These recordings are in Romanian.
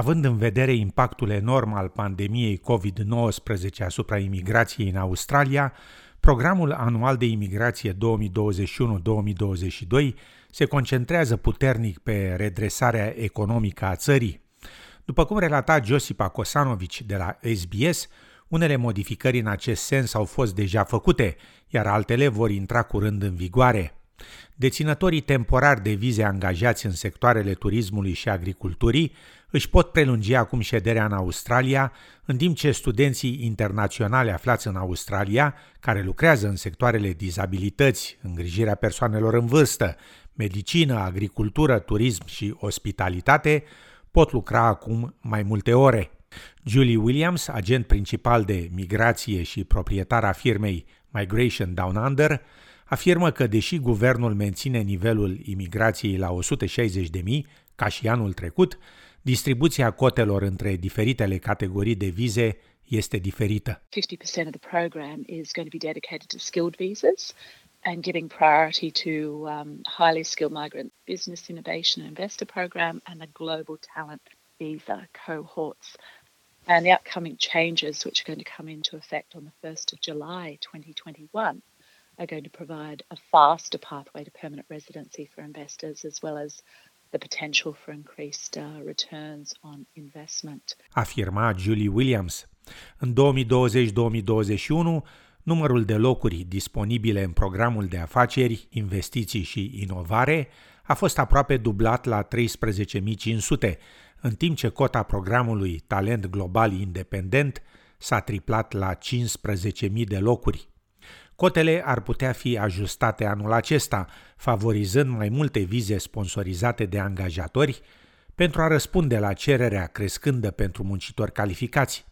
Având în vedere impactul enorm al pandemiei COVID-19 asupra imigrației în Australia, programul anual de imigrație 2021-2022 se concentrează puternic pe redresarea economică a țării. După cum relata Josipa Kosanovici de la SBS, unele modificări în acest sens au fost deja făcute, iar altele vor intra curând în vigoare. Deținătorii temporari de vize angajați în sectoarele turismului și agriculturii își pot prelungi acum șederea în Australia, în timp ce studenții internaționali aflați în Australia, care lucrează în sectoarele dizabilități, îngrijirea persoanelor în vârstă, medicină, agricultură, turism și ospitalitate, pot lucra acum mai multe ore. Julie Williams, agent principal de migrație și proprietar a firmei Migration Down Under, afirmă că deși guvernul menține nivelul imigrației la 160.000, ca și anul trecut, distribuția cotelor între diferitele categorii de vize este diferită. 50% of the program is going to be dedicated to skilled visas and giving priority to um, highly skilled migrant business innovation and investor program and the global talent visa cohorts. And the upcoming changes, which are going to come into effect on the 1st of July 2021, are going to provide a faster pathway to permanent residency for investors as well as the potential for increased uh, returns on investment. Afirma Julie Williams. În 2020-2021, numărul de locuri disponibile în programul de afaceri, investiții și inovare a fost aproape dublat la 13.500, în timp ce cota programului Talent Global Independent s-a triplat la 15.000 de locuri. Cotele ar putea fi ajustate anul acesta, favorizând mai multe vize sponsorizate de angajatori, pentru a răspunde la cererea crescândă pentru muncitori calificați.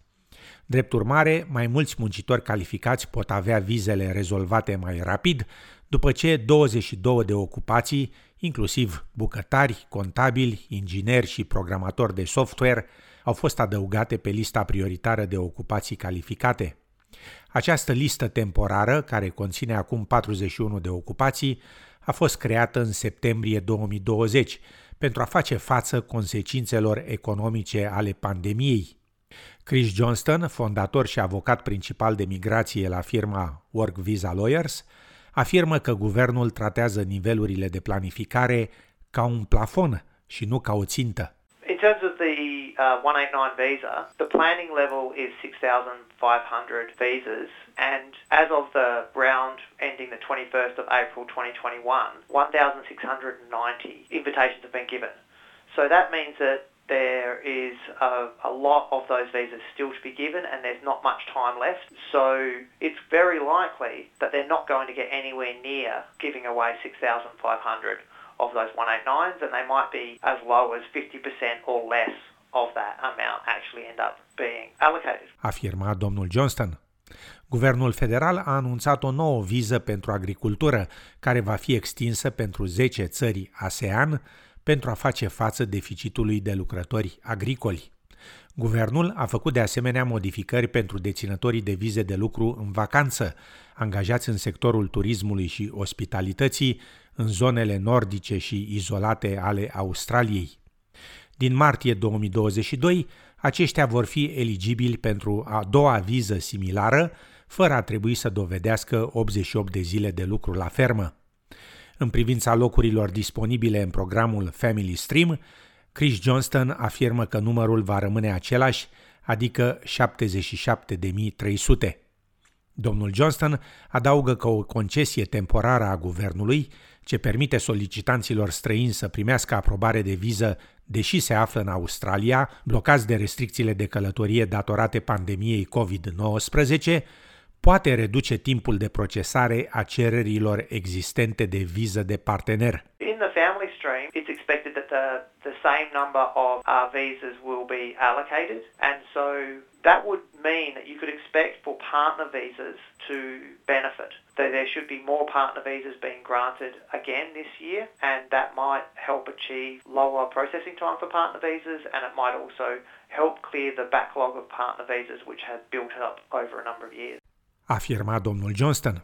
Drept urmare, mai mulți muncitori calificați pot avea vizele rezolvate mai rapid, după ce 22 de ocupații, inclusiv bucătari, contabili, ingineri și programatori de software, au fost adăugate pe lista prioritară de ocupații calificate. Această listă temporară, care conține acum 41 de ocupații, a fost creată în septembrie 2020 pentru a face față consecințelor economice ale pandemiei. Chris Johnston, fondator și avocat principal de migrație la firma Work Visa Lawyers, afirmă că guvernul tratează nivelurile de planificare ca un plafon și nu ca o țintă. In terms of the uh, 189 visa, the planning level is 6,500 visas, and as of the round ending the 21st of April 2021, 1,690 invitations have been given. So that means that there is a, a, lot of those visas still to be given and there's not much time left. So it's very likely that they're not going to get anywhere near giving away 6,500 of those 189s and they might be as low as 50% or less of that amount actually end up being allocated. Afirma domnul Johnston. Guvernul federal a anunțat o nouă viză pentru agricultură, care va fi extinsă pentru 10 țări ASEAN pentru a face față deficitului de lucrători agricoli. Guvernul a făcut de asemenea modificări pentru deținătorii de vize de lucru în vacanță, angajați în sectorul turismului și ospitalității, în zonele nordice și izolate ale Australiei. Din martie 2022, aceștia vor fi eligibili pentru a doua viză similară, fără a trebui să dovedească 88 de zile de lucru la fermă. În privința locurilor disponibile în programul Family Stream, Chris Johnston afirmă că numărul va rămâne același, adică 77.300. Domnul Johnston adaugă că o concesie temporară a guvernului, ce permite solicitanților străini să primească aprobare de viză deși se află în Australia, blocați de restricțiile de călătorie datorate pandemiei COVID-19, poate reduce timpul de procesare a cererilor existente de viză de partener. In the family stream, it's expected that the, the same number of uh, visas will be allocated and so that would mean that you could expect for partner visas to benefit. There should be more partner visas being granted again this year, and that might help achieve lower processing time for partner visas, and it might also help clear the backlog of partner visas which had built up over a number of years. Afirma domnul Johnston.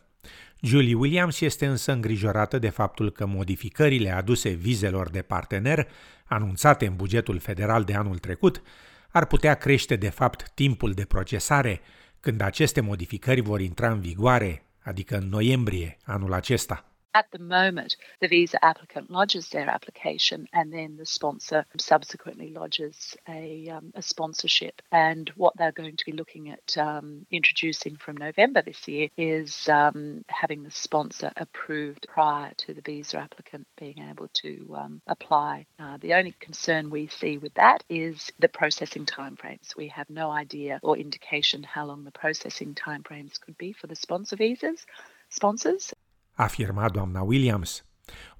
Julie Williams este însă îngrijorată de faptul că modificările aduse vizelor de partener, anunțate în bugetul federal de anul trecut, ar putea crește de fapt timpul de procesare când aceste modificări vor intra în vigoare, adică în noiembrie anul acesta. At the moment, the visa applicant lodges their application and then the sponsor subsequently lodges a, um, a sponsorship. And what they're going to be looking at um, introducing from November this year is um, having the sponsor approved prior to the visa applicant being able to um, apply. Uh, the only concern we see with that is the processing timeframes. We have no idea or indication how long the processing timeframes could be for the sponsor visas sponsors. Afirma doamna Williams.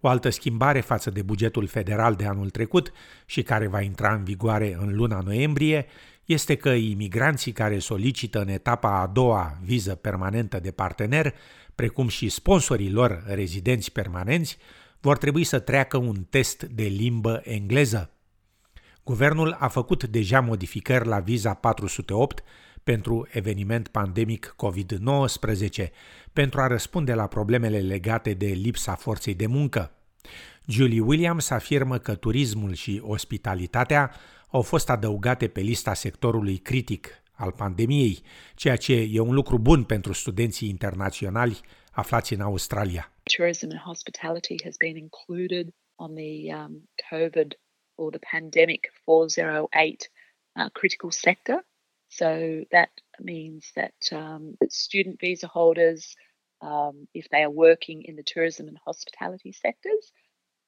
O altă schimbare față de bugetul federal de anul trecut și care va intra în vigoare în luna noiembrie este că imigranții care solicită în etapa a doua viză permanentă de partener, precum și sponsorii lor rezidenți permanenți, vor trebui să treacă un test de limbă engleză. Guvernul a făcut deja modificări la viza 408 pentru eveniment pandemic COVID-19 pentru a răspunde la problemele legate de lipsa forței de muncă. Julie Williams afirmă că turismul și ospitalitatea au fost adăugate pe lista sectorului critic al pandemiei, ceea ce e un lucru bun pentru studenții internaționali aflați în Australia. Tourism and hospitality has been included on the um, COVID or the pandemic 408 uh, critical sector So that means that, um, student visa holders, um, if they are working in the tourism and hospitality sectors,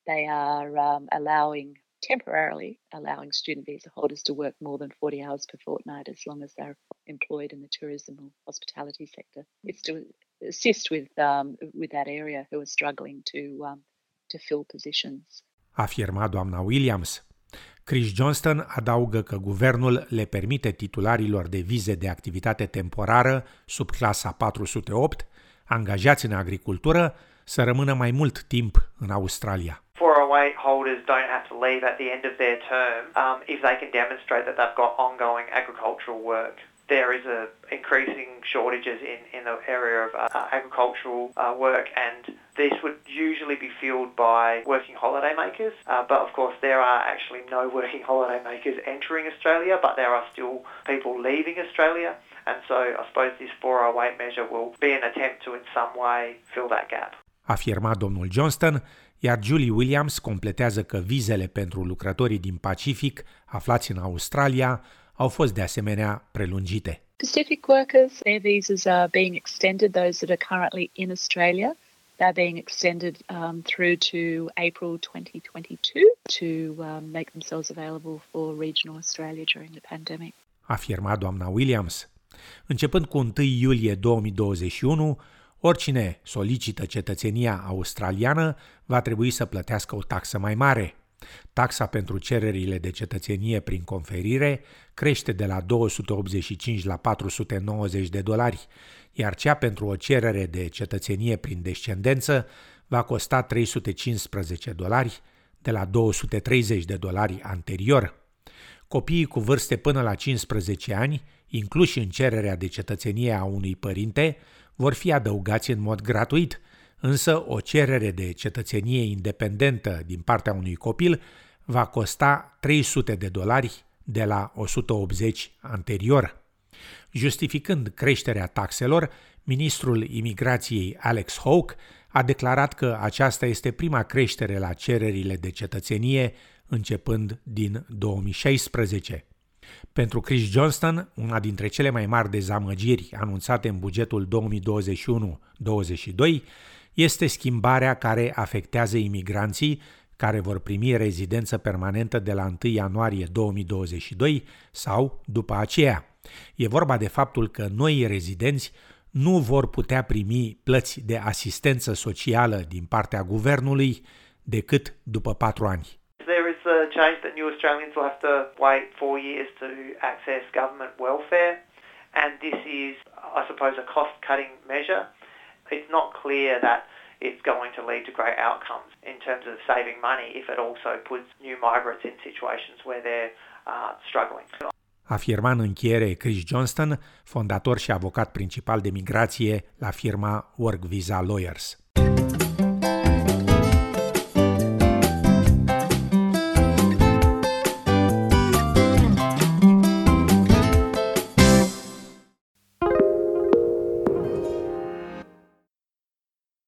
they are um, allowing temporarily allowing student visa holders to work more than 40 hours per fortnight as long as they're employed in the tourism or hospitality sector. It's to assist with um, with that area who are struggling to um, to fill positions. Afirma doamna Williams. Chris Johnston adaugă că guvernul le permite titularilor de vize de activitate temporară sub clasa 408, angajați în agricultură, să rămână mai mult timp în Australia. 408 holders don't have to leave at the end of their term um, if they can demonstrate that they've got ongoing agricultural work. there is a increasing shortages in, in the area of uh, agricultural uh, work and this would usually be filled by working holiday makers uh, but of course there are actually no working holiday makers entering Australia but there are still people leaving Australia and so I suppose this 408 measure will be an attempt to in some way fill that gap. Afirma domnul Johnston, iar Julie Williams completează că vizele pentru lucrătorii din Pacific aflați în Australia au fost de asemenea prelungite. Pacific workers, their visas are being extended, those that are currently in Australia. They're being extended um, through to April 2022 to um, make themselves available for regional Australia during the pandemic. Afirma doamna Williams. Începând cu 1 iulie 2021, oricine solicită cetățenia australiană va trebui să plătească o taxă mai mare – Taxa pentru cererile de cetățenie prin conferire crește de la 285 la 490 de dolari, iar cea pentru o cerere de cetățenie prin descendență va costa 315 dolari de la 230 de dolari anterior. Copiii cu vârste până la 15 ani, incluși în cererea de cetățenie a unui părinte, vor fi adăugați în mod gratuit – însă o cerere de cetățenie independentă din partea unui copil va costa 300 de dolari de la 180 anterior. Justificând creșterea taxelor, ministrul imigrației Alex Hawke a declarat că aceasta este prima creștere la cererile de cetățenie începând din 2016. Pentru Chris Johnston, una dintre cele mai mari dezamăgiri anunțate în bugetul 2021-22 este schimbarea care afectează imigranții care vor primi rezidență permanentă de la 1 ianuarie 2022 sau după aceea. E vorba de faptul că noi rezidenți nu vor putea primi plăți de asistență socială din partea guvernului decât după patru ani. There is a change that new Australians will have to wait four years to access government welfare and this is, I suppose, a cost-cutting measure. It's not clear that it's going to lead to great outcomes in terms of saving money if it also puts new migrants in situations where they're uh, struggling. afirma în încheiere Chris Johnston, fondator și avocat principal de migrație la firma Work Visa Lawyers.